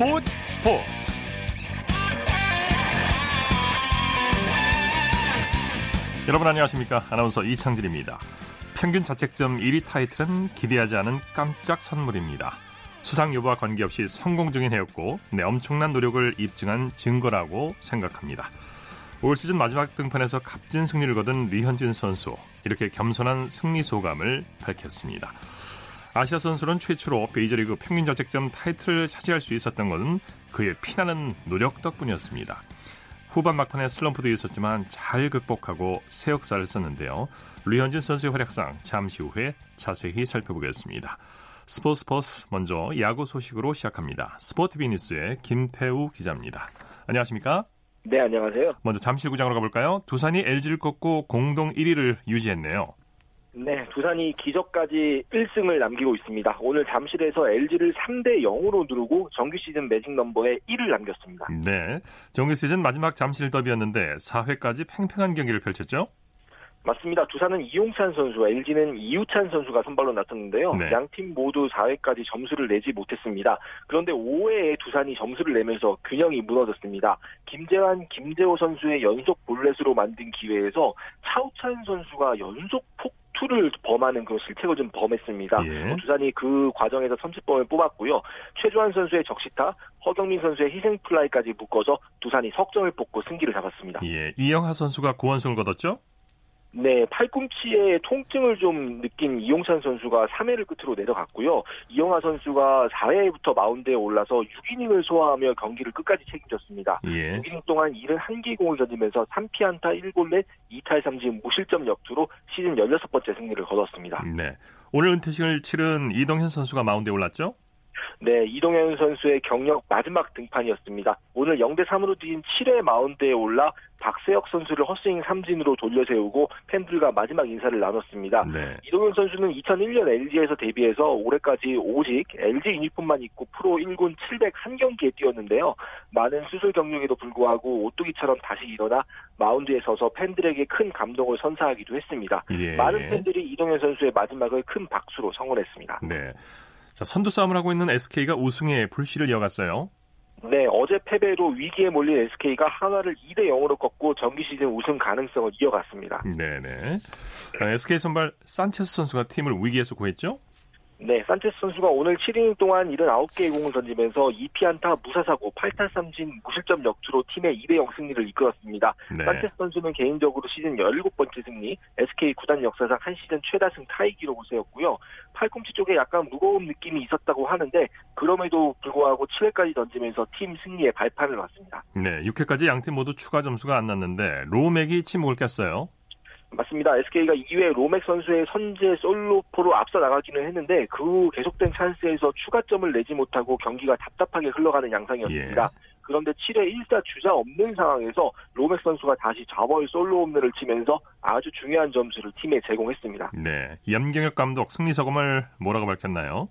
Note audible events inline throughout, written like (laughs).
스포츠 스포츠. 여러분 안녕하십니까? 아나운서 이창진입니다. 평균 자책점 1위 타이틀은 기대하지 않은 깜짝 선물입니다. 수상 여부와 관계없이 성공 중인 해였고 내 엄청난 노력을 입증한 증거라고 생각합니다. 올 시즌 마지막 등판에서 값진 승리를 거둔 류현진 선수 이렇게 겸손한 승리 소감을 밝혔습니다 아시아 선수는 최초로 베이저리그 평균 자책점 타이틀을 차지할 수 있었던 것은 그의 피나는 노력 덕분이었습니다. 후반 막판에 슬럼프도 있었지만 잘 극복하고 새 역사를 썼는데요. 류현진 선수의 활약상 잠시 후에 자세히 살펴보겠습니다. 스포츠 스포츠 먼저 야구 소식으로 시작합니다. 스포티비 뉴스의 김태우 기자입니다. 안녕하십니까? 네, 안녕하세요. 먼저 잠실구장으로 가볼까요? 두산이 LG를 꺾고 공동 1위를 유지했네요. 네, 두산이 기적까지 1승을 남기고 있습니다. 오늘 잠실에서 LG를 3대 0으로 누르고 정규 시즌 매직 넘버에 1을 남겼습니다. 네, 정규 시즌 마지막 잠실 더비였는데 4회까지 팽팽한 경기를 펼쳤죠? 맞습니다. 두산은 이용찬 선수와 LG는 이우찬 선수가 선발로 나섰는데요. 네. 양팀 모두 4회까지 점수를 내지 못했습니다. 그런데 5회에 두산이 점수를 내면서 균형이 무너졌습니다. 김재환, 김재호 선수의 연속 볼넷으로 만든 기회에서 차우찬 선수가 연속 폭투를 범하는 그런 실책을 좀 범했습니다. 예. 두산이 그 과정에서 3점을 뽑았고요. 최주환 선수의 적시타, 허경민 선수의 희생 플라이까지 묶어서 두산이 석점을 뽑고 승기를 잡았습니다. 예, 이영하 선수가 구원승을 거뒀죠? 네, 팔꿈치에 통증을 좀 느낀 이용찬 선수가 3회를 끝으로 내려갔고요. 이영하 선수가 4회부터 마운드에 올라서 6이닝을 소화하며 경기를 끝까지 책임졌습니다. 예. 6이닝 동안 71개 공을 던지면서 3피안타 1볼넷 2탈 3진 무실점 역투로 시즌 16번째 승리를 거뒀습니다. 네. 오늘 은퇴식을 치른 이동현 선수가 마운드에 올랐죠? 네, 이동현 선수의 경력 마지막 등판이었습니다. 오늘 0대 3으로 뒤진 7회 마운드에 올라 박세혁 선수를 헛스윙 3진으로 돌려세우고 팬들과 마지막 인사를 나눴습니다. 네. 이동현 선수는 2001년 LG에서 데뷔해서 올해까지 오직 LG 유니폼만 입고 프로 1군 701경기에 뛰었는데요. 많은 수술 경력에도 불구하고 오뚜기처럼 다시 일어나 마운드에 서서 팬들에게 큰 감동을 선사하기도 했습니다. 예. 많은 팬들이 이동현 선수의 마지막을 큰 박수로 성원했습니다. 네. 자, 선두 싸움을 하고 있는 SK가 우승에 불씨를 이어갔어요. 네, 어제 패배로 위기에 몰린 SK가 한화를 2대 0으로 꺾고 정기 시즌 우승 가능성을 이어갔습니다. 네 네. SK 선발 산체스 선수가 팀을 위기에서 구했죠? 네, 산체스 선수가 오늘 7이닝 동안 79개의 공을 던지면서 2피 안타 무사사고 8탈 3진 무실점 역투로 팀의 2대0 승리를 이끌었습니다. 네. 산체스 선수는 개인적으로 시즌 17번째 승리, SK 구단 역사상 한 시즌 최다승 타이 기록을 세웠고요. 팔꿈치 쪽에 약간 무거운 느낌이 있었다고 하는데 그럼에도 불구하고 7회까지 던지면서 팀 승리에 발판을 놨습니다. 네. 6회까지 양팀 모두 추가 점수가 안 났는데 로맥이 침묵을 깼어요. 맞습니다. SK가 2회 로맥 선수의 선제 솔로포로 앞서 나가기는 했는데 그 계속된 찬스에서 추가점을 내지 못하고 경기가 답답하게 흘러가는 양상이었습니다. 예. 그런데 7회 1사 주자 없는 상황에서 로맥 선수가 다시 좌벌 솔로 홈런을 치면서 아주 중요한 점수를 팀에 제공했습니다. 네. 염경엽 감독 승리 소감을 뭐라고 밝혔나요?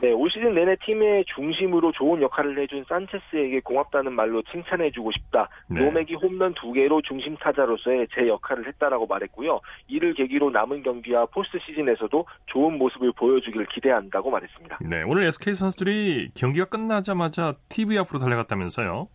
네, 올 시즌 내내 팀의 중심으로 좋은 역할을 해준 산체스에게 고맙다는 말로 칭찬해주고 싶다. 네. 로맥이 홈런 두 개로 중심 타자로서의 제 역할을 했다라고 말했고요. 이를 계기로 남은 경기와 포스트 시즌에서도 좋은 모습을 보여주길 기대한다고 말했습니다. 네. 오늘 SK 선수들이 경기가 끝나자마자 TV 앞으로 달려갔다면서요?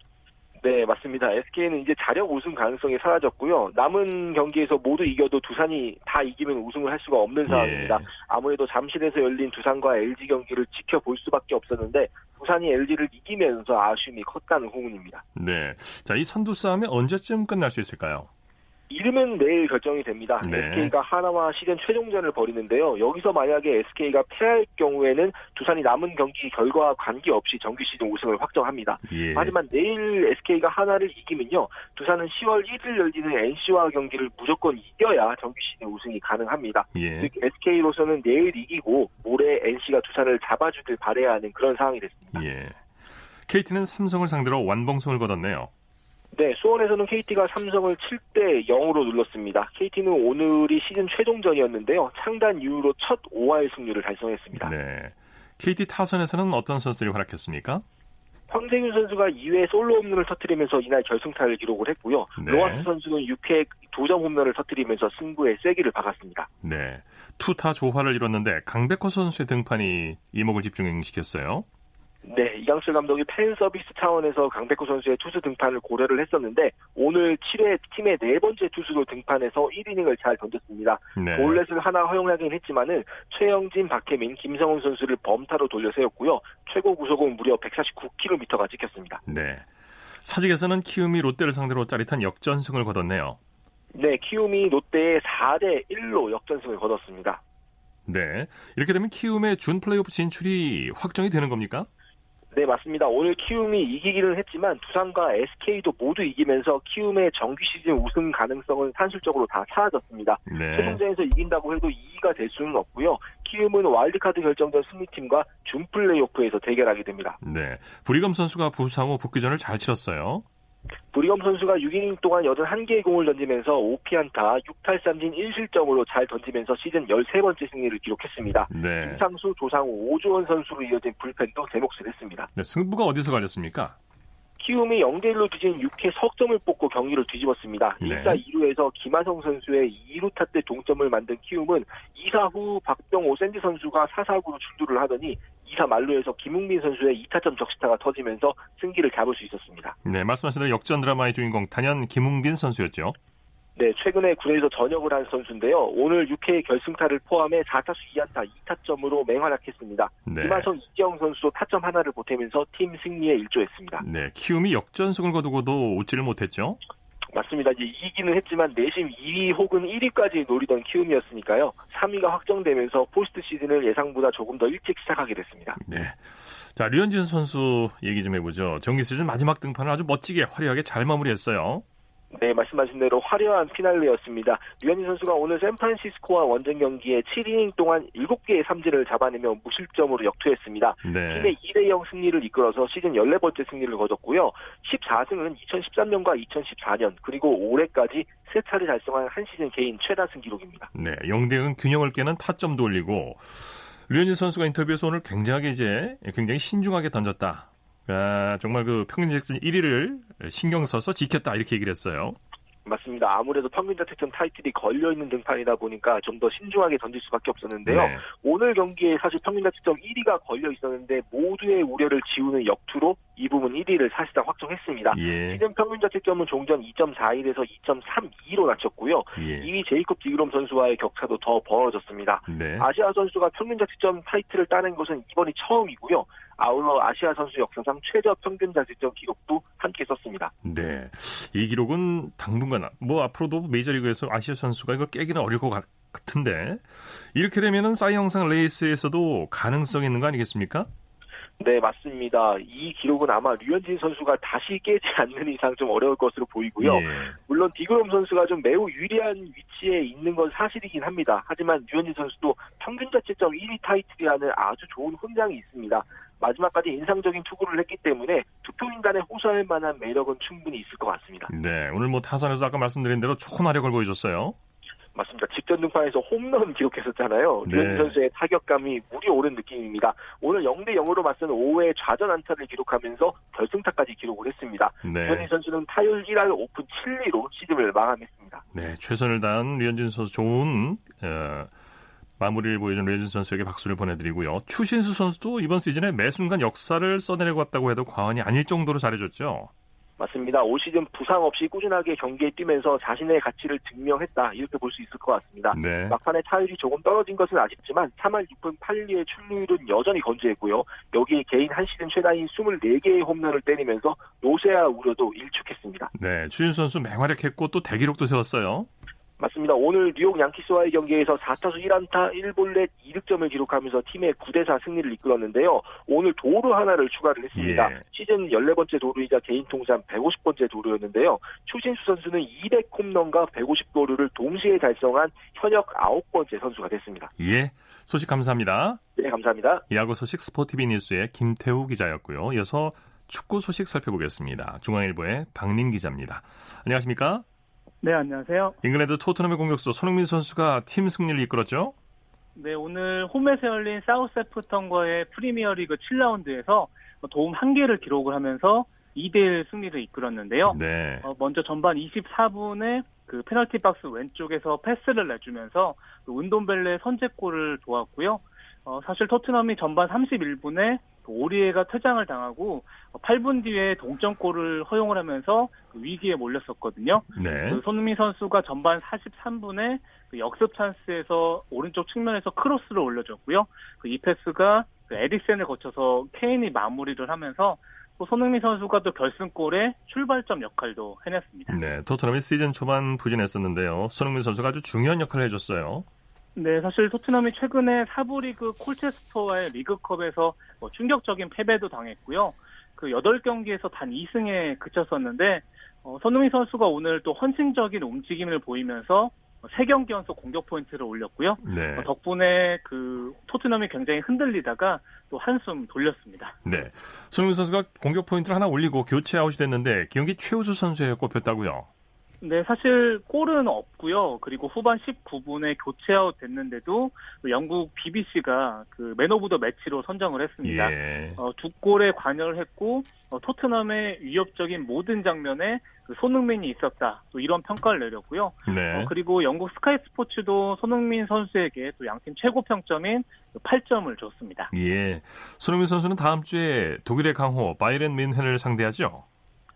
네, 맞습니다. SK는 이제 자력 우승 가능성이 사라졌고요. 남은 경기에서 모두 이겨도 두산이 다 이기면 우승을 할 수가 없는 상황입니다. 예. 아무래도 잠실에서 열린 두산과 LG 경기를 지켜볼 수밖에 없었는데 두산이 LG를 이기면서 아쉬움이 컸다는 후문입니다. 네. 자, 이 선두 싸움이 언제쯤 끝날 수 있을까요? 이름은 내일 결정이 됩니다. 네. SK가 하나와 시즌 최종전을 벌이는데요. 여기서 만약에 SK가 패할 경우에는 두산이 남은 경기 결과와 관계없이 정규 시즌 우승을 확정합니다. 예. 하지만 내일 SK가 하나를 이기면요. 두산은 10월 1일 열리는 NC와 경기를 무조건 이겨야 정규 시즌 우승이 가능합니다. 예. 즉 SK로서는 내일 이기고 모레 NC가 두산을 잡아주길 바래야 하는 그런 상황이 됐습니다. 예. KT는 삼성을 상대로 완봉승을 거뒀네요. 네, 수원에서는 KT가 삼성을 7대 0으로 눌렀습니다. KT는 오늘이 시즌 최종전이었는데요. 창단 이후로 첫 5할 승률을 달성했습니다. 네. KT 타선에서는 어떤 선수들이 활약했습니까? 황재균 선수가 2회 솔로 홈런을 터뜨리면서 이날 결승타를 기록을 했고요. 네. 로하스 선수는 6회 2점 홈런을 터뜨리면서 승부에 쐐기를 박았습니다. 네. 투타 조화를 이뤘는데 강백호 선수의 등판이 이목을 집중시켰어요. 네, 이강철 감독이 팬 서비스 차원에서 강백호 선수의 투수 등판을 고려를 했었는데 오늘 7회 팀의 네 번째 투수로 등판해서 1이닝을 잘 던졌습니다. 네. 볼넷을 하나 허용하긴 했지만은 최영진, 박혜민, 김성훈 선수를 범타로 돌려 세웠고요. 최고 구속은 무려 149km가 찍혔습니다. 네. 사직에서는 키움이 롯데를 상대로 짜릿한 역전승을 거뒀네요. 네, 키움이 롯데에 4대 1로 역전승을 거뒀습니다. 네. 이렇게 되면 키움의 준 플레이오프 진출이 확정이 되는 겁니까? 네, 맞습니다. 오늘 키움이 이기기는 했지만 두산과 SK도 모두 이기면서 키움의 정규 시즌 우승 가능성은 산술적으로 다 사라졌습니다. 네. 최종전에서 이긴다고 해도 2위가 될 수는 없고요. 키움은 와일드카드 결정전 승리팀과 준 플레이오프에서 대결하게 됩니다. 네. 브리검 선수가 부상 후 복귀전을 잘 치렀어요. 브리검 선수가 6이닝 동안 81개의 공을 던지면서 5피안타 6탈삼진 1실점으로 잘 던지면서 시즌 13번째 승리를 기록했습니다. 네. 김상수, 조상우, 오주원 선수로 이어진 불펜도 제 몫을 했습니다. 네, 승부가 어디서 갈렸습니까? 키움이 0대1로 뒤진 6회 석점을 뽑고 경기를 뒤집었습니다. 네. 1사 2루에서 김하성 선수의 2루타 때 동점을 만든 키움은 2사 후 박병호 샌디 선수가 4사구로 출루를 하더니 2사 만루에서 김웅민 선수의 2타점 적시타가 터지면서 승기를 잡을 수 있었습니다. 네, 말씀하신 대로 역전 드라마의 주인공 단연 김웅빈 선수였죠. 네, 최근에 군에서 전역을 한 선수인데요. 오늘 6회 결승타를 포함해 4타수 2안타 2타점으로 맹활약했습니다. 네. 이마성 이지영 선수도 타점 하나를 보태면서 팀 승리에 일조했습니다. 네, 키움이 역전승을 거두고도 웃지를 못했죠. 맞습니다. 이제 이기는 했지만 내심 2위 혹은 1위까지 노리던 키움이었으니까요. 3위가 확정되면서 포스트 시즌을 예상보다 조금 더 일찍 시작하게 됐습니다. 네. 자, 류현진 선수 얘기 좀 해보죠. 정기 시즌 마지막 등판을 아주 멋지게 화려하게 잘 마무리했어요. 네, 말씀하신 대로 화려한 피날레였습니다. 류현진 선수가 오늘 샌프란시스코와 원정 경기에 7이닝 동안 7개의 삼진을 잡아내며 무실점으로 역투했습니다. 네. 팀의 2대 0 승리를 이끌어서 시즌 14번째 승리를 거뒀고요. 14승은 2013년과 2014년 그리고 올해까지 세 차례 달성한 한 시즌 개인 최다승 기록입니다. 네, 0대 0 균형을 깨는 타점도 올리고 류현진 선수가 인터뷰에서 오늘 굉장하게 이제 굉장히 신중하게 던졌다. 아, 정말 그 평균 자책점 1위를 신경 써서 지켰다 이렇게 얘기를 했어요. 맞습니다. 아무래도 평균 자책점 타이틀이 걸려 있는 등판이다 보니까 좀 더 신중하게 던질 수밖에 없었는데요. 네. 오늘 경기에 사실 평균 자책점 1위가 걸려 있었는데 모두의 우려를 지우는 역투로 이 부분 1위를 사실상 확정했습니다. 예. 시즌 평균 자책점은 종전 2.41에서 2.32로 낮췄고요. 예. 2위 제이콥 디그롬 선수와의 격차도 더 벌어졌습니다. 네. 아시아 선수가 평균 자책점 타이틀을 따낸 것은 이번이 처음이고요. 아울러 아시아 선수 역사상 최저 평균 자책점 기록도 함께 썼습니다. 네. 이 기록은 당분간 뭐 앞으로도 메이저리그에서 아시아 선수가 이거 깨기는 어려울 것 같은데 이렇게 되면은 사이 영상 레이스에서도 가능성이 있는 거 아니겠습니까? 네, 맞습니다. 이 기록은 아마 류현진 선수가 다시 깨지 않는 이상 좀 어려울 것으로 보이고요. 예. 물론 디그롬 선수가 좀 매우 유리한 위치에 있는 건 사실이긴 합니다. 하지만 류현진 선수도 평균 자책점 1위 타이틀이라는 아주 좋은 훈장이 있습니다. 마지막까지 인상적인 투구를 했기 때문에 투표인단에 호소할 만한 매력은 충분히 있을 것 같습니다. 네, 오늘 뭐 타선에서 아까 말씀드린 대로 좋은 화력을 보여줬어요. 맞습니다. 직전 등판에서 홈런 기록했었잖아요. 네. 류현진 선수의 타격감이 물이 오른 느낌입니다. 오늘 0대 0으로 맞선 5회 좌전 안타를 기록하면서 결승타까지 기록을 했습니다. 네. 류현진 선수는 타율 1할 오푼 7리로 시즌을 마감했습니다. 네, 최선을 다한 류현진 선수 좋은 어, 마무리를 보여준 류현진 선수에게 박수를 보내드리고요. 추신수 선수도 이번 시즌에 매 순간 역사를 써내려고 왔다고 해도 과언이 아닐 정도로 잘해줬죠. 맞습니다. 올 시즌 부상 없이 꾸준하게 경기에 뛰면서 자신의 가치를 증명했다 이렇게 볼 수 있을 것 같습니다. 네. 막판에 타율이 조금 떨어진 것은 아쉽지만 3할 6분 8리의 출루율은 여전히 건재했고요. 여기에 개인 한 시즌 최다인 24개의 홈런을 때리면서 노세아 우려도 일축했습니다. 네, 추진 선수 맹활약했고 또 대기록도 세웠어요. 맞습니다. 오늘 뉴욕 양키스와의 경기에서 4타수 1안타 1볼넷 2득점을 기록하면서 팀의 9대4 승리를 이끌었는데요. 오늘 도루 하나를 추가를 했습니다. 예. 시즌 14번째 도루이자 개인 통산 150번째 도루였는데요. 추신수 선수는 200 홈런과 150도루를 동시에 달성한 현역 9번째 선수가 됐습니다. 예. 소식 감사합니다. 네, 감사합니다. 야구 소식 스포티비 뉴스의 김태우 기자였고요. 이어서 축구 소식 살펴보겠습니다. 중앙일보의 박린 기자입니다. 안녕하십니까? 네, 안녕하세요. 잉글랜드 토트넘의 공격수 손흥민 선수가 팀 승리를 이끌었죠? 네, 오늘 홈에서 열린 사우샘프턴과의 프리미어리그 7라운드에서 도움 1개를 기록을 하면서 2대1 승리를 이끌었는데요. 네. 어, 먼저 전반 24분에 그 페널티 박스 왼쪽에서 패스를 내주면서 그 은돔벨레 선제골을 도왔고요. 어, 사실 토트넘이 전반 31분에 오리에가 퇴장을 당하고 8분 뒤에 동점골을 허용을 하면서 그 위기에 몰렸었거든요. 네. 그 손흥민 선수가 전반 43분에 그 역습 찬스에서 오른쪽 측면에서 크로스를 올려줬고요. 그이 패스가 그 에릭센을 거쳐서 케인이 마무리를 하면서 또 손흥민 선수가 또 결승골에 출발점 역할도 해냈습니다. 네, 토트넘이 시즌 초반 부진했었는데요. 손흥민 선수가 아주 중요한 역할을 해줬어요. 네, 사실 토트넘이 최근에 사부 리그 콜체스터와의 리그컵에서 뭐 충격적인 패배도 당했고요. 그 8경기에서 단 2승에 그쳤었는데 어, 손흥민 선수가 오늘 또 헌신적인 움직임을 보이면서 3경기 연속 공격 포인트를 올렸고요. 네. 어, 덕분에 그 토트넘이 굉장히 흔들리다가 또 한숨 돌렸습니다. 네. 손흥민 선수가 공격 포인트를 하나 올리고 교체 아웃이 됐는데 경기 최우수 선수에 꼽혔다고요. 네, 사실 골은 없고요. 그리고 후반 19분에 교체아웃 됐는데도 영국 BBC가 그 man of the match로 선정을 했습니다. 예. 어, 두 골에 관여를 했고 어, 토트넘의 위협적인 모든 장면에 그 손흥민이 있었다. 또 이런 평가를 내렸고요. 네. 어, 그리고 영국 스카이 스포츠도 손흥민 선수에게 또 양팀 최고 평점인 8점을 줬습니다. 예. 손흥민 선수는 다음 주에 독일의 강호 바이에른 뮌헨을 상대하죠.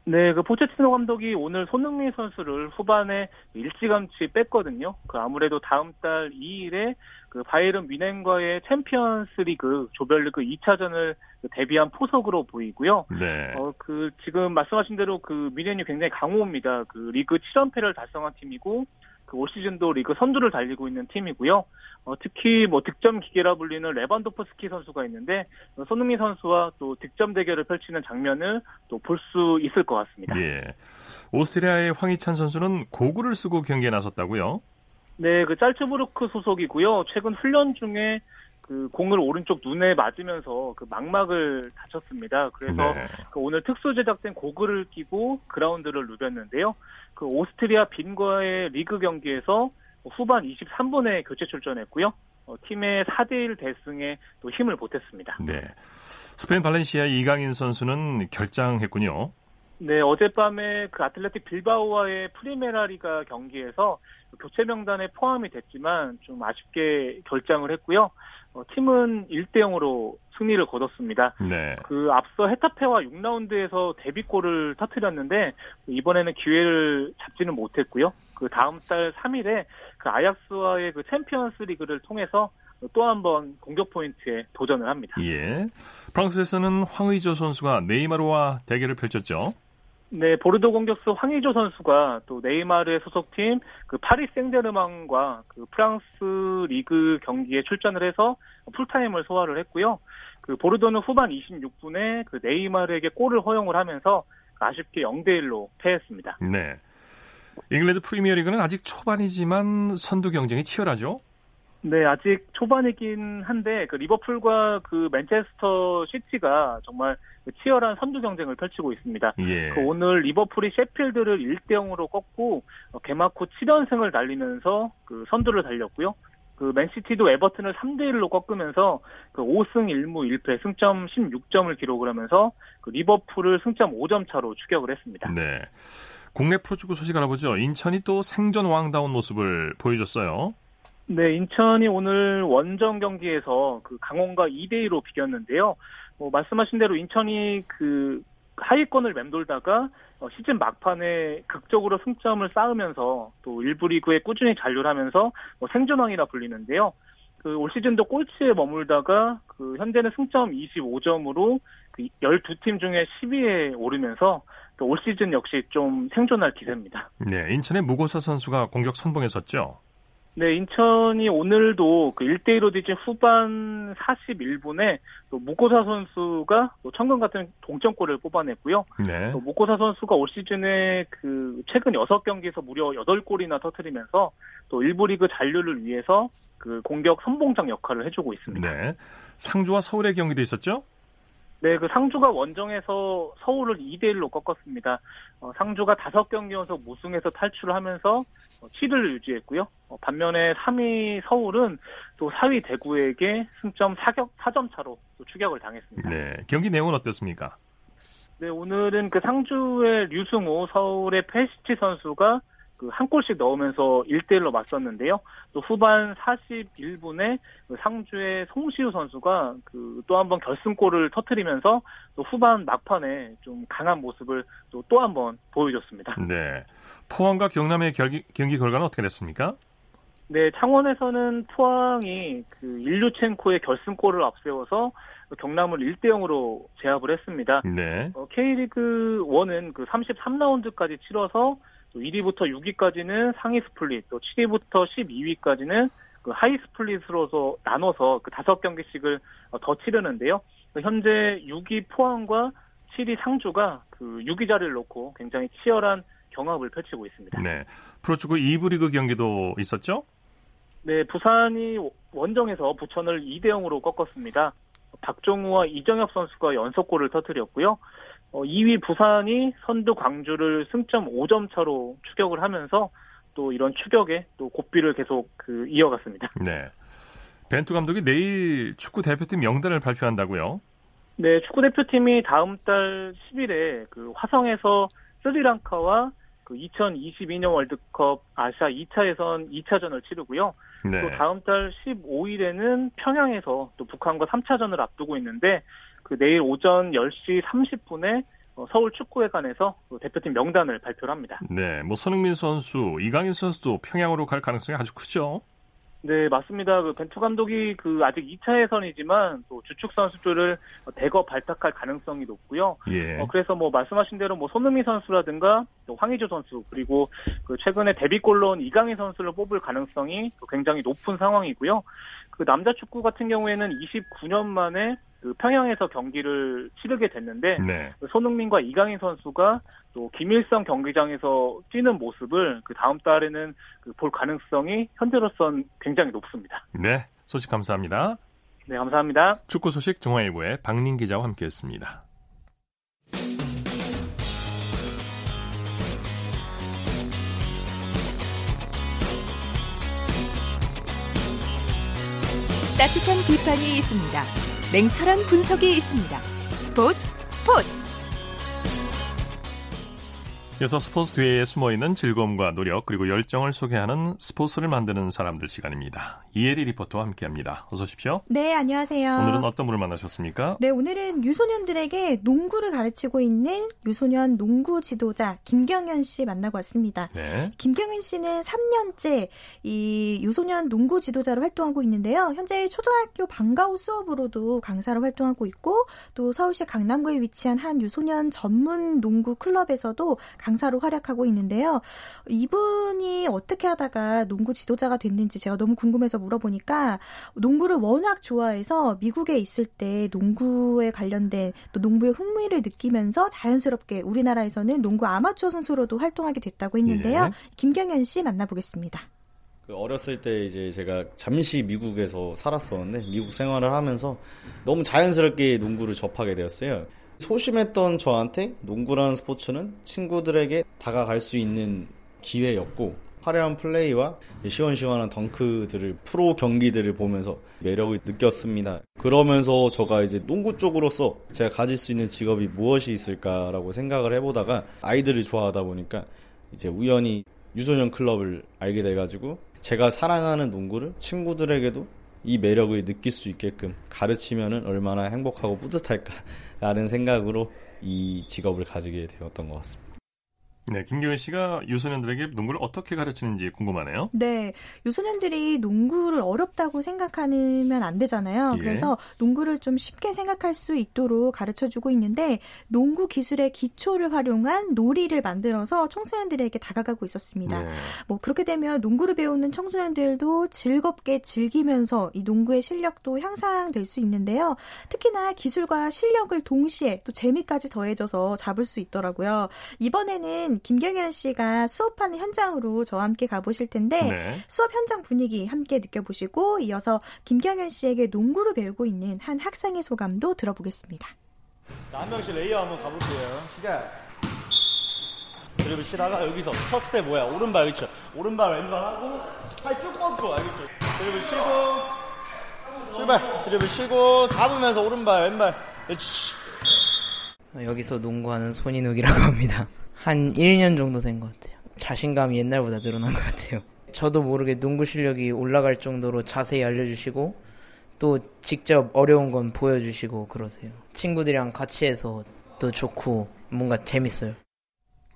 네, 그 포체티노 감독이 오늘 손흥민 선수를 후반에 일찌감치 뺐거든요. 그 아무래도 다음 달 2일에 그 바이에른 미넨과의 챔피언스리그 조별리그 2차전을 데뷔한 포석으로 보이고요. 네. 어, 그 지금 말씀하신 대로 그 미넨이 굉장히 강호입니다. 그 리그 7연패를 달성한 팀이고 그 올 시즌도 리그 선두를 달리고 있는 팀이고요. 어, 특히 뭐 득점 기계라 불리는 레반도프스키 선수가 있는데 어, 손흥민 선수와 또 득점 대결을 펼치는 장면을 또 볼 수 있을 것 같습니다. 예. 오스트리아의 황희찬 선수는 고글을 쓰고 경기에 나섰다고요? 네, 그 짤츠부르크 소속이고요. 최근 훈련 중에 그 공을 오른쪽 눈에 맞으면서 그 망막을 다쳤습니다. 그래서 네. 그 오늘 특수 제작된 고글을 끼고 그라운드를 누볐는데요. 그 오스트리아 빈과의 리그 경기에서 후반 23분에 교체 출전했고요. 어, 팀의 4대1 대승에 또 힘을 보탰습니다. 네. 스페인 발렌시아 이강인 선수는 결장했군요. 네, 어젯밤에 그 아틀레틱 빌바오와의 프리메라 리가 경기에서 교체 명단에 포함이 됐지만 좀 아쉽게 결장을 했고요. 어, 팀은 1대 0으로 승리를 거뒀습니다. 네. 그 앞서 헤타페와 6라운드에서 데뷔골을 터뜨렸는데 이번에는 기회를 잡지는 못했고요. 그 다음 달 3일에 그 아약스와의 그 챔피언스 리그를 통해서 또 한 번 공격 포인트에 도전을 합니다. 예. 프랑스에서는 황의조 선수가 네이마르와 대결을 펼쳤죠. 네, 보르도 공격수 황의조 선수가 또 네이마르의 소속팀 그 파리 생제르맹과 그 프랑스 리그 경기에 출전을 해서 풀타임을 소화를 했고요. 그 보르도는 후반 26분에 그 네이마르에게 골을 허용을 하면서 아쉽게 0대 1로 패했습니다. 네. 잉글랜드 프리미어리그는 아직 초반이지만 선두 경쟁이 치열하죠. 네, 아직 초반이긴 한데 그 리버풀과 그 맨체스터 시티가 정말 치열한 선두 경쟁을 펼치고 있습니다. 예. 그 오늘 리버풀이 셰필드를 1대 0으로 꺾고 어, 개막 후 7연승을 달리면서 그 선두를 달렸고요. 그 맨시티도 에버튼을 3대 1로 꺾으면서 그 5승 1무 1패 승점 16점을 기록을 하면서 그 리버풀을 승점 5점 차로 추격을 했습니다. 네. 국내 프로축구 소식 알아보죠. 인천이 또 생존 왕다운 모습을 보여줬어요. 네, 인천이 오늘 원정 경기에서 그 강원과 2대 2로 비겼는데요. 뭐 말씀하신 대로 인천이 그 하위권을 맴돌다가 어, 시즌 막판에 극적으로 승점을 쌓으면서 또 일부 리그에 꾸준히 잔류를 하면서 뭐 생존왕이라 불리는데요. 그 올 시즌도 꼴찌에 머물다가 그 현재는 승점 25점으로 그 12팀 중에 10위에 오르면서 올 시즌 역시 좀 생존할 기세입니다. 네, 인천의 무고사 선수가 공격 선봉에 섰죠. 네, 인천이 오늘도 그 1대1로 뒤진 후반 41분에 또 무고사 선수가 또 청금 같은 동점골을 뽑아냈고요. 네. 또 무고사 선수가 올 시즌에 그 최근 6경기에서 무려 8골이나 터뜨리면서 또 일부 리그 잔류를 위해서 그 공격 선봉장 역할을 해주고 있습니다. 네. 상주와 서울의 경기도 있었죠? 네, 그 상주가 원정에서 서울을 2대 1로 꺾었습니다. 어, 상주가 5경기 연속 무승에서 탈출을 하면서 어, 7위를 유지했고요. 어, 반면에 3위 서울은 또 4위 대구에게 승점 4격, 4점 차로 또 추격을 당했습니다. 네, 경기 내용은 어땠습니까? 네, 오늘은 그 상주의 류승우, 서울의 페시치 선수가 그 한 골씩 넣으면서 1대1로 맞섰는데요. 또 후반 41분에 그 상주의 송시우 선수가 그 또 한 번 결승골을 터트리면서 또 후반 막판에 좀 강한 모습을 또 또 한 번 보여줬습니다. 네. 포항과 경남의 경기, 경기 결과는 어떻게 됐습니까? 네, 창원에서는 포항이 그 일류첸코의 결승골을 앞세워서 경남을 1대 0으로 제압을 했습니다. 네. 어, K리그 1은 그 33라운드까지 치러서 또 1위부터 6위까지는 상위 스플릿, 또 7위부터 12위까지는 그 하위 스플릿으로서 나눠서 그 다섯 경기씩을 어, 더 치르는데요. 현재 6위 포항과 7위 상주가 그 6위 자리를 놓고 굉장히 치열한 경합을 펼치고 있습니다. 네. 프로축구 2부 리그 경기도 있었죠? 네, 부산이 원정에서 부천을 2대 0으로 꺾었습니다. 박종우와 이정혁 선수가 연속골을 터뜨렸고요. 어, 2위 부산이 선두 광주를 승점 5점 차로 추격을 하면서 또 이런 추격에 또 고삐를 계속 그 이어갔습니다. 네. 벤투 감독이 내일 축구 대표팀 명단을 발표한다고요? 네, 축구 대표팀이 다음 달 10일에 그 화성에서 스리랑카와 그 2022년 월드컵 아시아 2차 예선 2차전을 치르고요. 네. 또 다음 달 15일에는 평양에서 또 북한과 3차전을 앞두고 있는데 그 내일 오전 10시 30분에 어, 서울 축구회관에서 대표팀 명단을 발표를 합니다. 네, 뭐 손흥민 선수, 이강인 선수도 평양으로 갈 가능성이 아주 크죠. 네, 맞습니다. 그 벤투 감독이 그 아직 2차 예선이지만 또 주축 선수들을 대거 발탁할 가능성이 높고요. 예. 어, 그래서 뭐 말씀하신 대로 뭐 손흥민 선수라든가 또 황의조 선수 그리고 그 최근에 데뷔골로 온 이강인 선수를 뽑을 가능성이 굉장히 높은 상황이고요. 그 남자 축구 같은 경우에는 29년 만에 그 평양에서 경기를 치르게 됐는데 네. 그 손흥민과 이강인 선수가 또 김일성 경기장에서 뛰는 모습을 그 다음 달에는 그 볼 가능성이 현재로선 굉장히 높습니다. 네, 소식 감사합니다. 네, 감사합니다. 축구 소식 중앙일보의 박민 기자와 함께했습니다. 따뜻한 비판이 있습니다. 냉철한 분석이 있습니다. 스포츠 스포츠 이어서 스포츠 뒤에 숨어 있는 즐거움과 노력 그리고 열정을 소개하는 스포츠를 만드는 사람들 시간입니다. 이혜리 리포터와 함께합니다. 어서 오십시오. 네, 안녕하세요. 오늘은 어떤 분을 만나셨습니까? 네, 오늘은 유소년들에게 농구를 가르치고 있는 유소년 농구 지도자 김경현 씨 만나고 왔습니다. 네. 김경현 씨는 3년째 이 유소년 농구 지도자로 활동하고 있는데요. 현재 초등학교 방과후 수업으로도 강사로 활동하고 있고 또 서울시 강남구에 위치한 한 유소년 전문 농구 클럽에서도 강사로 활약하고 있는데요. 이분이 어떻게 하다가 농구 지도자가 됐는지 제가 너무 궁금해서 물어보니까 농구를 워낙 좋아해서 미국에 있을 때 농구에 관련된 또 농구의 흥미를 느끼면서 자연스럽게 우리나라에서는 농구 아마추어 선수로도 활동하게 됐다고 했는데요. 예. 김경현 씨 만나보겠습니다. 그 어렸을 때 이제 제가 잠시 미국에서 살았었는데 미국 생활을 하면서 너무 자연스럽게 농구를 접하게 되었어요. 소심했던 저한테 농구라는 스포츠는 친구들에게 다가갈 수 있는 기회였고 화려한 플레이와 시원시원한 덩크들을 프로 경기들을 보면서 매력을 느꼈습니다. 그러면서 저가 이제 농구 쪽으로서 제가 가질 수 있는 직업이 무엇이 있을까라고 생각을 해보다가 아이들을 좋아하다 보니까 이제 우연히 유소년 클럽을 알게 돼가지고 제가 사랑하는 농구를 친구들에게도 이 매력을 느낄 수 있게끔 가르치면은 얼마나 행복하고 뿌듯할까 라는 생각으로 이 직업을 가지게 되었던 것 같습니다. 네, 김경현 씨가 유소년들에게 농구를 어떻게 가르치는지 궁금하네요. 네, 유소년들이 농구를 어렵다고 생각하면 안 되잖아요. 예. 그래서 농구를 좀 쉽게 생각할 수 있도록 가르쳐주고 있는데 농구 기술의 기초를 활용한 놀이를 만들어서 청소년들에게 다가가고 있었습니다. 네. 뭐 그렇게 되면 농구를 배우는 청소년들도 즐겁게 즐기면서 이 농구의 실력도 향상될 수 있는데요. 특히나 기술과 실력을 동시에 또 재미까지 더해져서 잡을 수 있더라고요. 이번에는 김경현 씨가 수업하는 현장으로 저와 함께 가보실 텐데 네. 수업 현장 분위기 함께 느껴보시고 이어서 김경현 씨에게 농구를 배우고 있는 한 학생의 소감도 들어보겠습니다. 자, 한 명씩 레이업 한번 가볼게요. 시작. 드리블 치다가 여기서 첫 스텝 뭐야? 오른발 그렇죠? 오른발 왼발 하고 팔 쭉 뻗고 알겠죠? 드리블 치고 출발 드리블 치고 잡으면서 오른발 왼발 그렇지. 여기서 농구하는 손인욱이라고 합니다. 한 1년 정도 된 것 같아요. 자신감이 옛날보다 늘어난 것 같아요. 저도 모르게 농구 실력이 올라갈 정도로 자세히 알려주시고 또 직접 어려운 건 보여주시고 그러세요. 친구들이랑 같이 해서 또 좋고 뭔가 재밌어요.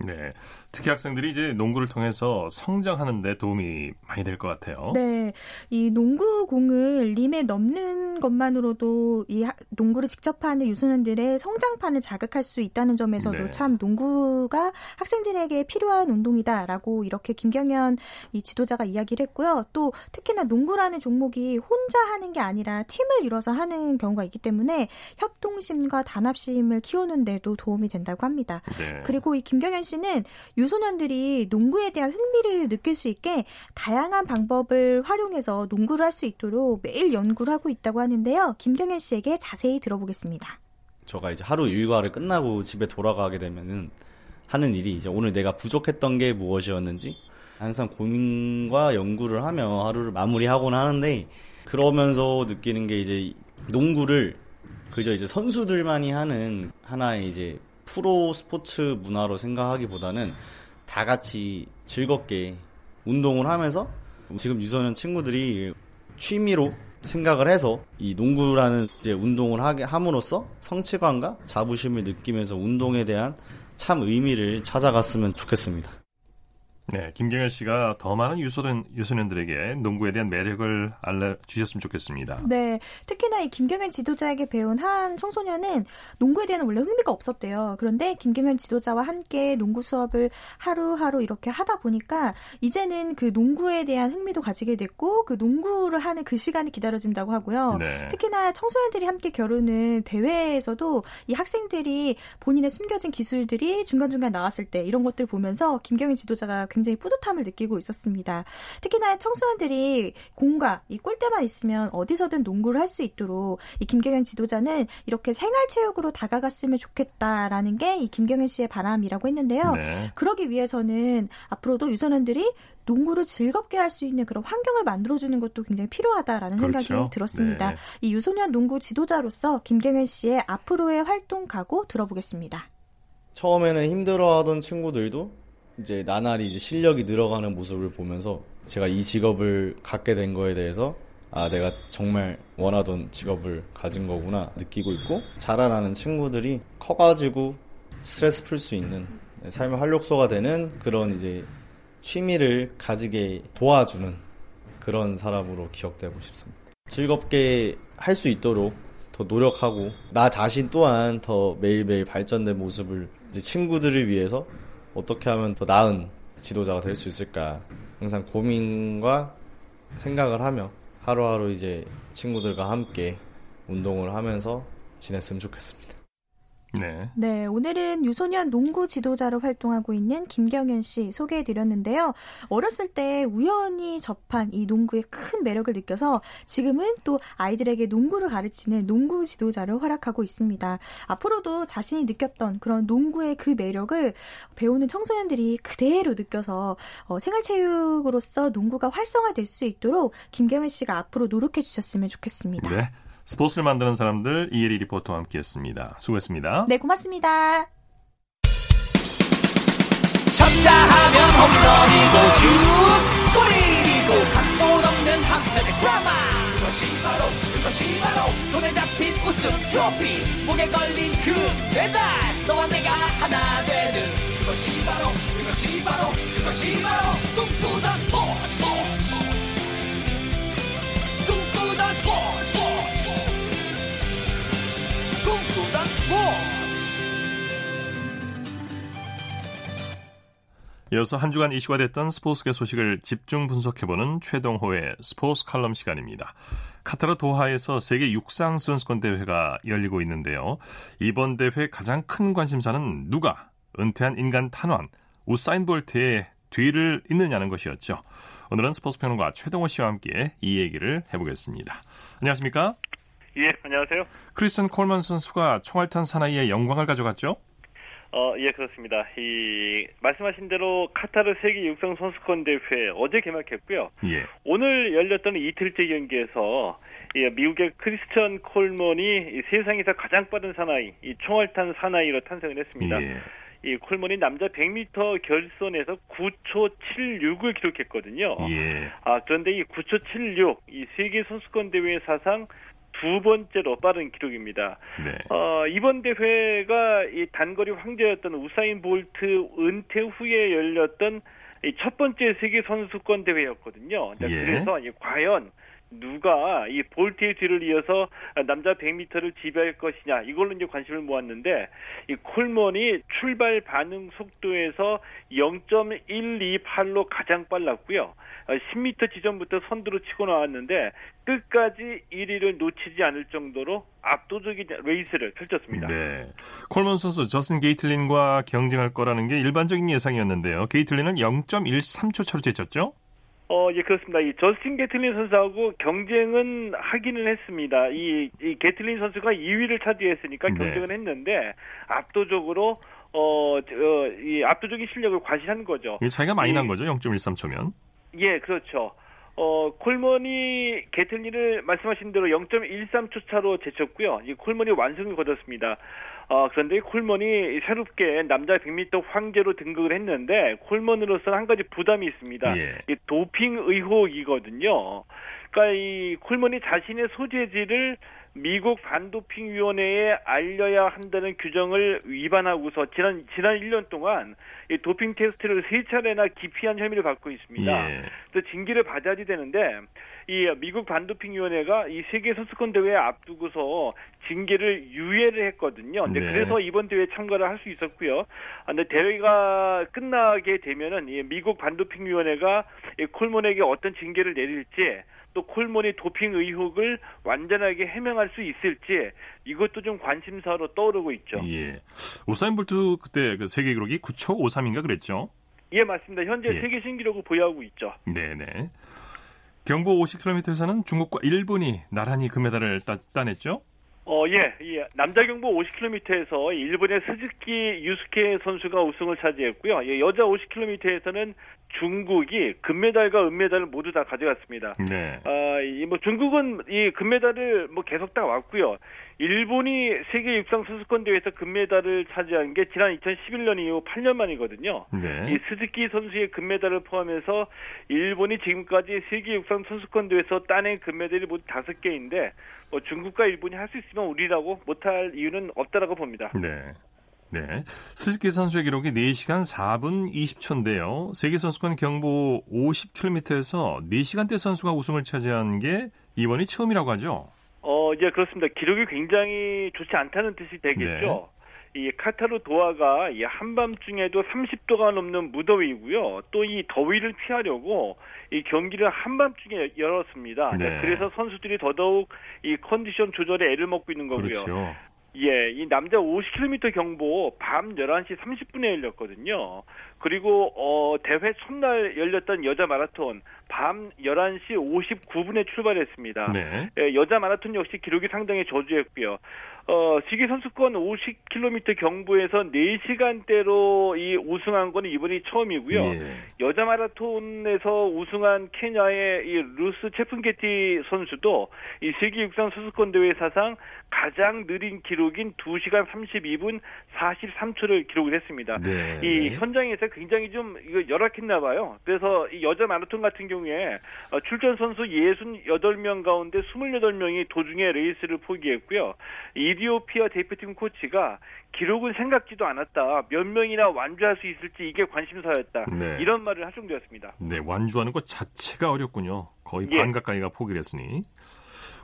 네. 특히 학생들이 이제 농구를 통해서 성장하는 데 도움이 많이 될 것 같아요. 네. 이 농구 공을 림에 넘는 것만으로도 이 농구를 직접 하는 유소년들의 성장판을 자극할 수 있다는 점에서도 네. 참 농구가 학생들에게 필요한 운동이다라고 이렇게 김경현 이 지도자가 이야기를 했고요. 또 특히나 농구라는 종목이 혼자 하는 게 아니라 팀을 이뤄서 하는 경우가 있기 때문에 협동심과 단합심을 키우는 데도 도움이 된다고 합니다. 네. 그리고 이 김경현 씨는 유소년들이 농구에 대한 흥미를 느낄 수 있게 다양한 방법을 활용해서 농구를 할 수 있도록 매일 연구를 하고 있다고 하는데요. 김경현 씨에게 자세히 들어보겠습니다. 저가 이제 하루 일과를 끝나고 집에 돌아가게 되면은 하는 일이 이제 오늘 내가 부족했던 게 무엇이었는지 항상 고민과 연구를 하며 하루를 마무리하곤 하는데 그러면서 느끼는 게 이제 농구를 그저 이제 선수들만이 하는 하나의 이제 프로 스포츠 문화로 생각하기보다는 다 같이 즐겁게 운동을 하면서 지금 유소년 친구들이 취미로 생각을 해서 이 농구라는 이제 운동을 하게 함으로써 성취감과 자부심을 느끼면서 운동에 대한 참 의미를 찾아갔으면 좋겠습니다. 네, 김경현 씨가 더 많은 유소년, 유소년들에게 농구에 대한 매력을 알려주셨으면 좋겠습니다. 네, 특히나 이 김경현 지도자에게 배운 한 청소년은 농구에 대한 원래 흥미가 없었대요. 그런데 김경현 지도자와 함께 농구 수업을 하루하루 이렇게 하다 보니까 이제는 그 농구에 대한 흥미도 가지게 됐고 그 농구를 하는 그 시간이 기다려진다고 하고요. 네. 특히나 청소년들이 함께 겨루는 대회에서도 이 학생들이 본인의 숨겨진 기술들이 중간중간 나왔을 때 이런 것들 보면서 김경현 지도자가 굉장히 뿌듯함을 느끼고 있었습니다. 특히나 청소년들이 공과 이 골대만 있으면 어디서든 농구를 할 수 있도록 이 김경현 지도자는 이렇게 생활체육으로 다가갔으면 좋겠다라는 게 이 김경현 씨의 바람이라고 했는데요. 네. 그러기 위해서는 앞으로도 유소년들이 농구를 즐겁게 할 수 있는 그런 환경을 만들어주는 것도 굉장히 필요하다라는 그렇죠. 생각이 들었습니다. 네. 이 유소년 농구 지도자로서 김경현 씨의 앞으로의 활동 각오 들어보겠습니다. 처음에는 힘들어하던 친구들도 이제 나날이 이제 실력이 늘어가는 모습을 보면서 제가 이 직업을 갖게 된 거에 대해서 아 내가 정말 원하던 직업을 가진 거구나 느끼고 있고 자라나는 친구들이 커가지고 스트레스 풀 수 있는 삶의 활력소가 되는 그런 이제 취미를 가지게 도와주는 그런 사람으로 기억되고 싶습니다. 즐겁게 할 수 있도록 더 노력하고 나 자신 또한 더 매일매일 발전된 모습을 친구들을 위해서 어떻게 하면 더 나은 지도자가 될 수 있을까 항상 고민과 생각을 하며 하루하루 이제 친구들과 함께 운동을 하면서 지냈으면 좋겠습니다. 네. 네, 오늘은 유소년 농구 지도자로 활동하고 있는 김경현 씨 소개해 드렸는데요. 어렸을 때 우연히 접한 이 농구의 큰 매력을 느껴서 지금은 또 아이들에게 농구를 가르치는 농구 지도자를 활약하고 있습니다. 앞으로도 자신이 느꼈던 그런 농구의 그 매력을 배우는 청소년들이 그대로 느껴서 어, 생활체육으로서 농구가 활성화될 수 있도록 김경현 씨가 앞으로 노력해 주셨으면 좋겠습니다. 네. 스포츠를 만드는 사람들 이혜리 리포터와 함께했습니다. 수고했습니다. 네, 고맙습니다. 쳤다 하면 홈런이고 슛 골이고 각본 없는 한편의 드라마 그것이 바로 그것이 바로 손에 잡힌 우승 트로피 목에 걸린 그 배달 너와 내가 하나 되는 그것이 바로 그것이 바로 그것이 바로 꿈꾸던 스포츠 꿈꾸던 스포츠 꿈꾸던 스포츠 이어서 한 주간 이슈가 됐던 스포츠계 소식을 집중 분석해보는 최동호의 스포츠 칼럼 시간입니다. 카타르 도하에서 세계 육상 선수권 대회가 열리고 있는데요. 이번 대회 가장 큰 관심사는 누가 은퇴한 인간 탄환 우사인 볼트의 뒤를 잇느냐는 것이었죠. 오늘은 스포츠 평론가 최동호 씨와 함께 이 얘기를 해보겠습니다. 안녕하십니까? 예, 안녕하세요. 크리스천 콜먼 선수가 총알탄 사나이의 영광을 가져갔죠? 어, 예, 그렇습니다. 이 말씀하신 대로 카타르 세계 육상 선수권 대회 어제 개막했고요. 예. 오늘 열렸던 이틀째 경기에서 이 미국의 크리스천 콜먼이 세상에서 가장 빠른 사나이, 이 총알탄 사나이로 탄생을 했습니다. 예. 이 콜먼이 남자 100m 결선에서 9초 76을 기록했거든요. 예. 아 그런데 이 9초 76 이 세계 선수권 대회 사상 두 번째로 빠른 기록입니다. 네. 어, 이번 대회가 이 단거리 황제였던 우사인 볼트 은퇴 후에 열렸던 첫 번째 세계 선수권 대회였거든요. 예. 그래서 과연 누가 이 볼트의 뒤를 이어서 남자 100m를 지배할 것이냐 이걸로 이제 관심을 모았는데 이 콜먼이 출발 반응 속도에서 0.128로 가장 빨랐고요. 10m 어, 지점부터 선두로 치고 나왔는데 끝까지 1위를 놓치지 않을 정도로 압도적인 레이스를 펼쳤습니다. 네. 콜먼 선수 저슨 게이틀린과 경쟁할 거라는 게 일반적인 예상이었는데요. 게이틀린은 0.13초 차로 제쳤죠? 어, 예, 그렇습니다. 이 저스틴 게틀린 선수하고 경쟁은 하기는 했습니다. 이, 이 게틀린 선수가 2위를 차지했으니까 네. 경쟁을 했는데 압도적으로 어, 저, 이 압도적인 실력을 과시한 거죠. 이 차이가 많이 이, 난 거죠. 0.13초면. 예, 그렇죠. 어, 콜먼이 게틀린을 말씀하신 대로 0.13초 차로 제쳤고요. 이 콜먼이 완승을 거뒀습니다. 어, 그런데 콜먼이 새롭게 남자 100m 황제로 등극을 했는데 콜먼으로서는 한 가지 부담이 있습니다. 예. 이 도핑 의혹이거든요. 그러니까 이 콜먼이 자신의 소재지를 미국 반도핑 위원회에 알려야 한다는 규정을 위반하고서 지난 지난 1년 동안 이 도핑 테스트를 세 차례나 기피한 혐의를 받고 있습니다. 예. 그래서 징계를 받아야 되는데 이 미국 반도핑 위원회가 이 세계 선수권 대회 앞두고서 징계를 유예를 했거든요. 근데 네. 그래서 이번 대회 에 참가를 할 수 있었고요. 아, 근데 대회가 끝나게 되면은 이 미국 반도핑 위원회가 이 콜먼에게 어떤 징계를 내릴지 또 콜먼이 도핑 의혹을 완전하게 해명할 수 있을지 이것도 좀 관심사로 떠오르고 있죠. 예. 우사인 볼트 그때 그 세계 기록이 9초 53인가 그랬죠? 예, 맞습니다. 현재 예. 세계 신기록을 보유하고 있죠. 네 네. 경보 50km에서는 중국과 일본이 나란히 금메달을 따, 따냈죠? 어, 예, 예. 남자 경보 50km에서 일본의 스즈키 유스케 선수가 우승을 차지했고요. 예, 여자 50km에서는 중국이 금메달과 은메달을 모두 다 가져갔습니다. 네. 아, 이뭐 중국은 이 금메달을 뭐 계속 따왔고요. 일본이 세계 육상 선수권 대회에서 금메달을 차지한 게 지난 2011년 이후 8년 만이거든요. 네. 이 스즈키 선수의 금메달을 포함해서 일본이 지금까지 세계 육상 선수권 대회에서 따낸 금메달이 모두 다섯 개인데 뭐 중국과 일본이 할 수 있으면 우리라고 못할 이유는 없다라고 봅니다. 네. 네. 스즈키 선수의 기록이 4시간 4분 20초인데요. 세계선수권 경보 50km에서 4시간대 선수가 우승을 차지한 게 이번이 처음이라고 하죠? 어, 예, 그렇습니다. 기록이 굉장히 좋지 않다는 뜻이 되겠죠. 네. 이 카타르 도하가 이 한밤중에도 30도가 넘는 무더위고요. 또 이 더위를 피하려고 이 경기를 한밤중에 열었습니다. 네. 그래서 선수들이 더더욱 이 컨디션 조절에 애를 먹고 있는 거고요. 그렇죠. 예, 이 남자 50km 경보 밤 11시 30분에 열렸거든요. 그리고 어 대회 첫날 열렸던 여자 마라톤 밤 11시 59분에 출발했습니다. 네. 예, 여자 마라톤 역시 기록이 상당히 저조했고요. 어, 세계 선수권 50km 경보에서 4시간대로 이 우승한 건 이번이 처음이고요. 예. 여자 마라톤에서 우승한 케냐의 이 루스 체픈게티 선수도 이 세계 육상 선수권 대회 사상 가장 느린 기록인 2시간 32분 43초를 기록을 했습니다. 네. 이 현장에서 굉장히 좀 이거 열악했나 봐요. 그래서 이 여자 마라톤 같은 경우에 어, 출전 선수 68명 가운데 28명이 도중에 레이스를 포기했고요. 이 디오피아 대표팀 코치가 기록은 생각지도 않았다. 몇 명이나 완주할 수 있을지 이게 관심사였다. 네. 이런 말을 할 정도였습니다. 네, 완주하는 것 자체가 어렵군요. 거의 예. 반 가까이가 포기를 했으니.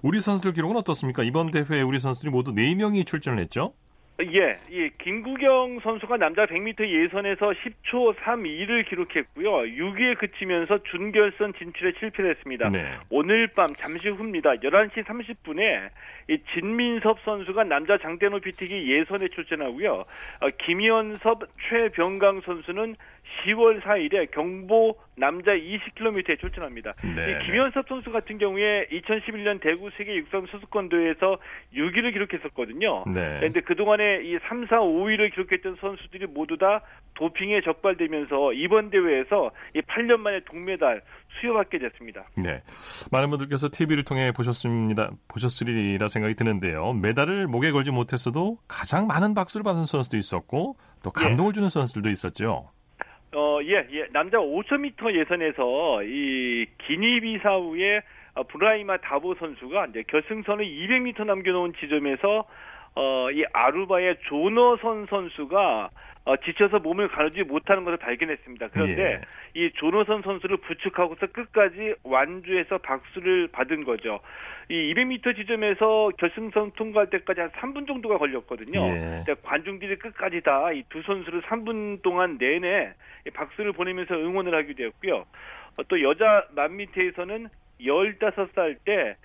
우리 선수들 기록은 어떻습니까? 이번 대회에 우리 선수들이 모두 4명이 출전을 했죠? 예, 예, 김구경 선수가 남자 100m 예선에서 10초 32를 기록했고요. 6위에 그치면서 준결선 진출에 실패했습니다. 네. 오늘 밤 잠시 후입니다. 11시 30분에 이 진민섭 선수가 남자 장대노 비티기 예선에 출전하고요. 어, 김현섭, 최병강 선수는 10월 4일에 경보 남자 20km에 출전합니다. 네. 김현섭 선수 같은 경우에 2011년 대구 세계 육상 선수권 대회에서 6위를 기록했었거든요. 네. 그런데 그동안에 이 3, 4, 5위를 기록했던 선수들이 모두 다 도핑에 적발되면서 이번 대회에서 이 8년 만에 동메달 수여받게 됐습니다. 네. 많은 분들께서 TV를 통해 보셨습니다. 보셨으리라 생각이 드는데요. 메달을 목에 걸지 못했어도 가장 많은 박수를 받은 선수도 있었고 또 감동을 예. 주는 선수들도 있었죠. 어, 예, 예. 남자 5,000m 예선에서 이 기니비사우의 어, 브라이마 다보 선수가 이제 결승선을 200m 남겨놓은 지점에서 어, 이 아루바의 조너선 선수가 어, 지쳐서 몸을 가누지 못하는 것을 발견했습니다. 그런데 예. 이 조너선 선수를 부축하고서 끝까지 완주해서 박수를 받은 거죠. 이 200m 지점에서 결승선 통과할 때까지 한 3분 정도가 걸렸거든요. 예. 관중들이 끝까지 다 이 두 선수를 3분 동안 내내 박수를 보내면서 응원을 하게 되었고요. 어, 또 여자 만미태에서는 15살 때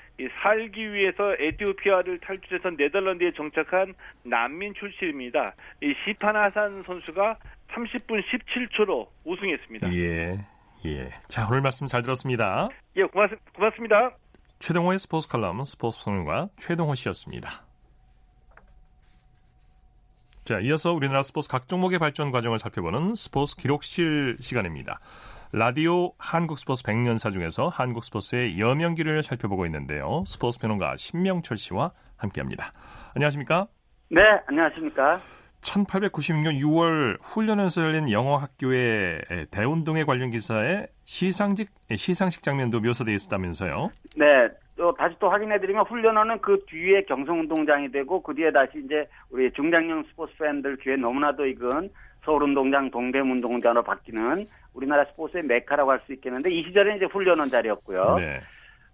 살기 위해서 에티오피아를 탈출해서 네덜란드에 정착한 난민 출신입니다. 이 시판 하산 선수가 30분 17초로 우승했습니다. 예. 예. 자, 오늘 말씀 잘 들었습니다. 예, 고맙, 고맙습니다. 최동호의 스포츠 칼럼 스포츠 평론가 최동호 씨였습니다. 자, 이어서 우리나라 스포츠 각 종목의 발전 과정을 살펴보는 스포츠 기록실 시간입니다. 라디오 한국 스포츠 100년사 중에서 한국 스포츠의 여명기를 살펴보고 있는데요. 스포츠 평론가 신명철 씨와 함께합니다. 안녕하십니까? 네, 안녕하십니까? 1896년 6월 훈련에서 열린 영어 학교의 대운동회 관련 기사에 시상식 시상식 장면도 묘사되어 있었다면서요? 네, 또 다시 또 확인해드리면 훈련원은 그 뒤에 경성운동장이 되고 그 뒤에 다시 이제 우리 중장년 스포츠 팬들 귀에 너무나도 익은 서울운동장, 동대문운동장으로 바뀌는 우리나라 스포츠의 메카라고 할 수 있겠는데 이 시절에 이제 훈련원 자리였고요. 네.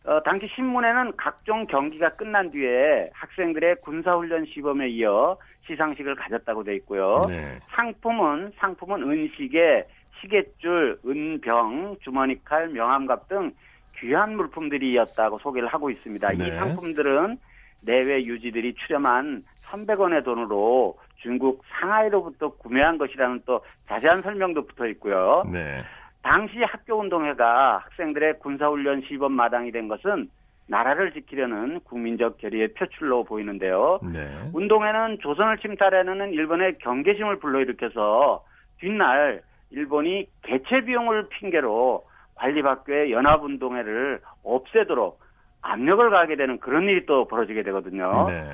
어, 당시 신문에는 각종 경기가 끝난 뒤에 학생들의 군사훈련 시범에 이어 시상식을 가졌다고 돼 있고요. 네. 상품은 상품은 은시계, 시계줄, 은병, 주머니칼, 명함갑 등 귀한 물품들이었다고 소개를 하고 있습니다. 네. 이 상품들은 내외 유지들이 출연한 300원의 돈으로 중국 상하이로부터 구매한 것이라는 또 자세한 설명도 붙어 있고요. 네. 당시 학교운동회가 학생들의 군사훈련 시범 마당이 된 것은 나라를 지키려는 국민적 결의의 표출로 보이는데요. 네. 운동회는 조선을 침탈하는 일본의 경계심을 불러일으켜서 뒷날 일본이 개최 비용을 핑계로 관리학교의 연합운동회를 없애도록 압력을 가하게 되는 그런 일이 또 벌어지게 되거든요. 네.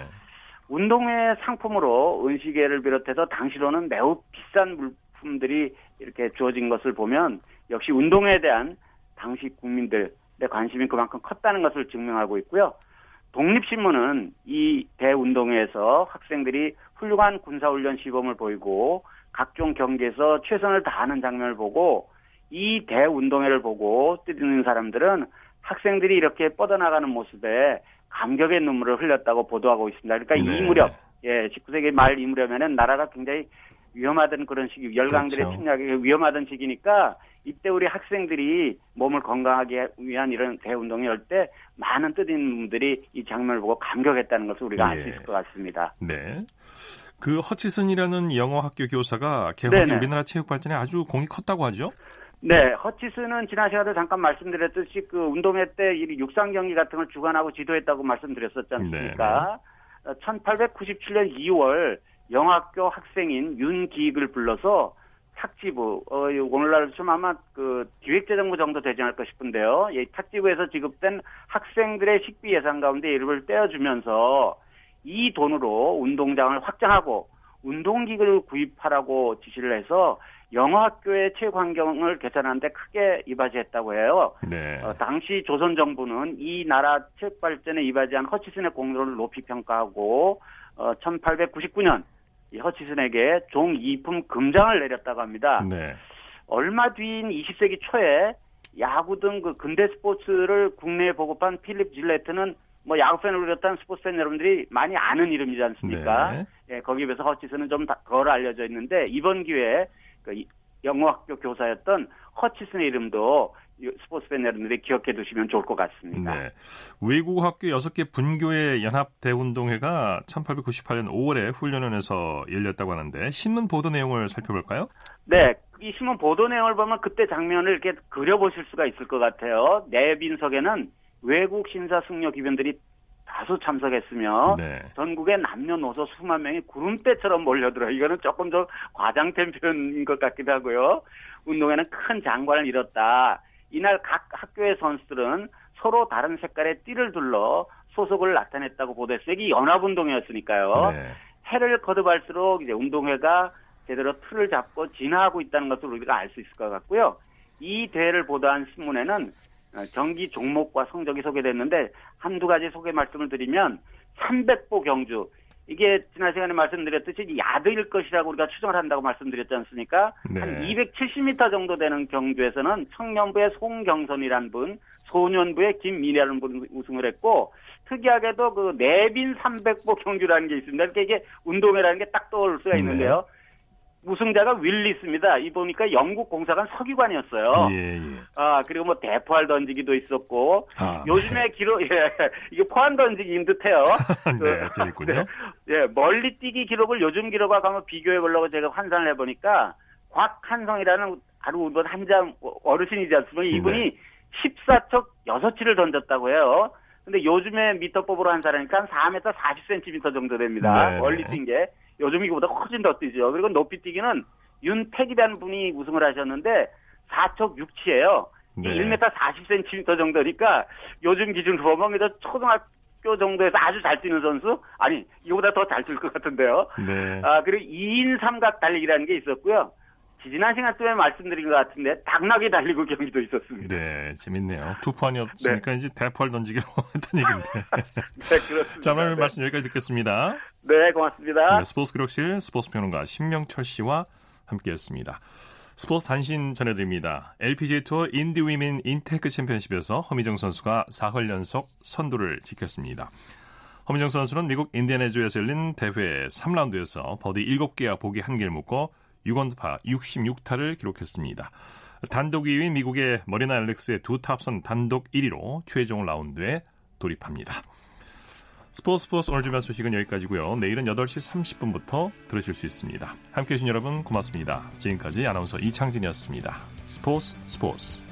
운동회 상품으로 은시계를 비롯해서 당시로는 매우 비싼 물품들이 이렇게 주어진 것을 보면 역시 운동회에 대한 당시 국민들의 관심이 그만큼 컸다는 것을 증명하고 있고요. 독립신문은 이 대운동회에서 학생들이 훌륭한 군사훈련 시범을 보이고 각종 경기에서 최선을 다하는 장면을 보고 이 대운동회를 보고 뛰는 사람들은 학생들이 이렇게 뻗어나가는 모습에 감격의 눈물을 흘렸다고 보도하고 있습니다. 그러니까 네. 이 무렵, 예, 19세기 말 이 무렵에는 나라가 굉장히 위험하던 그런 시기, 열강들의 그렇죠. 침략이 위험하던 시기니까 이때 우리 학생들이 몸을 건강하게 위한 이런 대운동이 열때 많은 뜻있는 분들이 이 장면을 보고 감격했다는 것을 우리가 알수 예. 있을 것 같습니다. 네. 그 허치슨이라는 영어 학교 교사가 개헌이 우리나라 체육 발전에 아주 공이 컸다고 하죠? 네, 허치스는 지난 시간에 잠깐 말씀드렸듯이 그 운동회 때 육상 경기 같은 걸 주관하고 지도했다고 말씀드렸었지 않습니까? 네. 1897년 2월 영학교 학생인 윤기익을 불러서 탁지부, 어, 오늘날 좀 아마 그 기획재정부 정도 되지 않을까 싶은데요. 이 탁지부에서 지급된 학생들의 식비 예산 가운데 일부를 떼어주면서 이 돈으로 운동장을 확장하고 운동기구를 구입하라고 지시를 해서 영어학교의 체육 환경을 개선하는데 크게 이바지했다고 해요. 네. 어, 당시 조선 정부는 이 나라 체육 발전에 이바지한 허치슨의 공로를 높이 평가하고 어, 1899년 이 허치슨에게 종 2품 금장을 내렸다고 합니다. 네. 얼마 뒤인 20세기 초에 야구 등 그 근대 스포츠를 국내에 보급한 필립 질레트는 뭐 야구 팬을 비롯한 스포츠 팬 여러분들이 많이 아는 이름이지 않습니까? 네. 예, 거기에 비해서 허치슨은 좀 덜 알려져 있는데 이번 기회에 그 영어학교 교사였던 허치슨의 이름도 스포츠 팬 여러분들이 기억해 두시면 좋을 것 같습니다. 네. 외국 학교 6개 분교의 연합 대운동회가 1898년 5월에 훈련원에서 열렸다고 하는데 신문 보도 내용을 살펴볼까요? 네. 이 신문 보도 내용을 보면 그때 장면을 이렇게 그려보실 수가 있을 것 같아요. 내빈석에는 외국 신사 승려 기변들이 다수 참석했으며 네. 전국의 남녀노소 수만 명이 구름대처럼 몰려들어 이거는 조금 더 과장된 표현인 것 같기도 하고요. 운동회는 큰 장관을 이뤘다. 이날 각 학교의 선수들은 서로 다른 색깔의 띠를 둘러 소속을 나타냈다고 보도했어요. 이게 연합운동이었으니까요. 네. 해를 거듭할수록 이제 운동회가 제대로 틀을 잡고 진화하고 있다는 것을 우리가 알 수 있을 것 같고요. 이 대회를 보도한 신문에는 경기 종목과 성적이 소개됐는데 한두 가지 소개 말씀을 드리면 300보 경주 이게 지난 시간에 말씀드렸듯이 야드일 것이라고 우리가 추정을 한다고 말씀드렸지 않습니까? 네. 한 270m 정도 되는 경주에서는 청년부의 송경선이라는 분, 소년부의 김미래라는 분 우승을 했고 특이하게도 그 내빈 300보 경주라는 게 있습니다. 그러니까 이게 운동회라는 게 딱 떠올 수가 있는데요. 네. 우승자가 윌리스입니다. 이 보니까 영국 공사관 서기관이었어요. 예, 예. 아 그리고 뭐 대포알 던지기도 있었고 아, 요즘에 네. 기록 예 이게 포환 던지기인 듯해요. (laughs) 네, 재밌군요. 네, (laughs) 예 멀리 뛰기 기록을 요즘 기록과 한번 비교해 보려고 제가 환산을 해보니까 곽한성이라는 아주 한장 어르신이지 않습니까? 이분이 네. 14척 6치를 던졌다고 해요. 근데 요즘에 미터법으로 한 사람이니까 4m 40cm 정도 됩니다. 네, 멀리 뛴 게. 요즘 이거보다 훨씬 더 뛰죠. 그리고 높이뛰기는 윤택이라는 분이 우승을 하셨는데 4척 6치예요. 네. 1m 40cm 정도니까 요즘 기준으로 보면 초등학교 정도에서 아주 잘 뛰는 선수? 아니, 이거보다 더 잘 뛸 것 같은데요. 네. 아, 그리고 2인 삼각 달리기라는 게 있었고요. 지난 시간 때문에 말씀드린 것 같은데 당나귀 달리기 경기도 있었습니다. 네, 재밌네요. 투포환이 없으니까 네. 이제 대포알 던지기로 (laughs) 했던 얘기인데. (laughs) 네, 그렇습니다. 자, 오늘 네. 말씀 여기까지 듣겠습니다. 네, 고맙습니다. 네, 스포츠 기록실 스포츠 평론가 신명철 씨와 함께했습니다. 스포츠 단신 전해드립니다. LPGA 투어 인디 위민 인테크 챔피언십에서 허미정 선수가 사흘 연속 선두를 지켰습니다. 허미정 선수는 미국 인디애나주에서 열린 대회 3라운드에서 버디 7개와 보기 1개를 묶고 6원파 66타를 기록했습니다. 단독 2위인 미국의 머리나 알렉스의 두 탑선 단독 1위로 최종 라운드에 돌입합니다. 스포츠 스포츠 오늘 준비한 소식은 여기까지고요. 내일은 8시 30분부터 들으실 수 있습니다. 함께해 주신 여러분 고맙습니다. 지금까지 아나운서 이창진이었습니다. 스포츠 스포츠